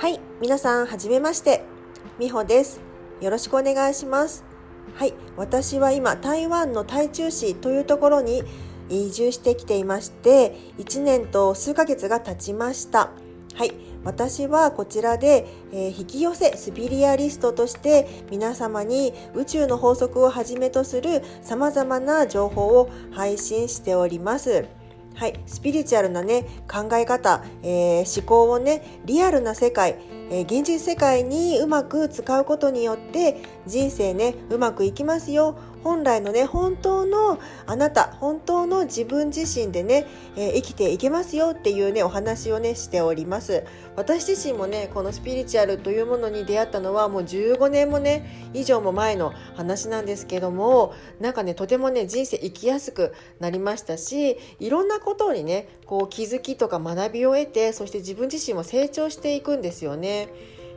はい皆さんはじめまして。みほです。よろしくお願いします。はい私は今台湾の台中市というところに移住してきていまして1年と数ヶ月が経ちました。はい私はこちらで、えー、引き寄せスピリアリストとして皆様に宇宙の法則をはじめとする様々な情報を配信しております。はい、スピリチュアルなね考え方、えー、思考をねリアルな世界、えー、現実世界にうまく使うことによって人生ねうまくいきますよ。本来のね本当のあなた本当の自分自身でね、えー、生きていけますよ。っていうねお話をねしております。私自身もねこのスピリチュアルというものに出会ったのはもう15年もね以上も前の話なんですけどもなんかねとてもね人生生きやすくなりましたしいろんなことにねこう気づきとか学びを得てそして自分自身も成長していくんですよね。ね。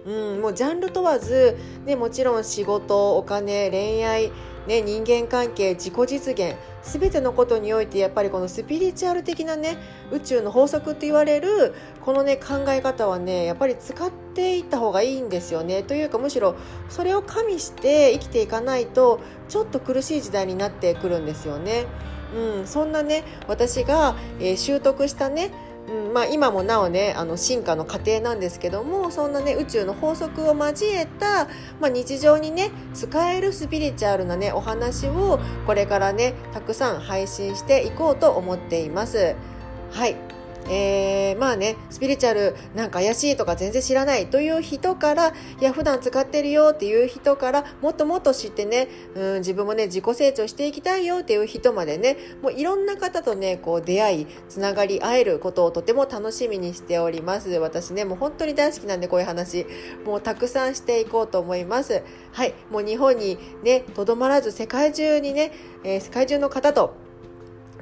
うん、もうジャンル問わず、ね、もちろん仕事お金恋愛ね、人間関係自己実現全てのことにおいてやっぱりこのスピリチュアル的なね宇宙の法則って言われるこのね考え方はねやっぱり使っていった方がいいんですよねというかむしろそれを加味して生きていかないとちょっと苦しい時代になってくるんですよね。うん、そんなね私が、えー、習得したねうんまあ、今もなおねあの進化の過程なんですけどもそんなね宇宙の法則を交えた、まあ、日常にね使えるスピリチュアルなねお話をこれからねたくさん配信していこうと思っています。はいえー、まあねスピリチュアルなんか怪しいとか全然知らないという人からいや普段使ってるよっていう人からもっともっと知ってね、うん、自分もね自己成長していきたいよっていう人までねもういろんな方とねこう出会いつながり合えることをとても楽しみにしております。私ねもう本当に大好きなんでこういう話もうたくさんしていこうと思います。はいもう日本にねとどまらず世界中にね、えー、世界中の方と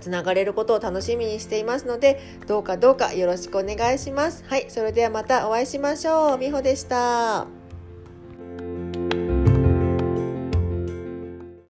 つながれることを楽しみにしていますので、どうかどうかよろしくお願いします。はい、それではまたお会いしましょう。みほでした。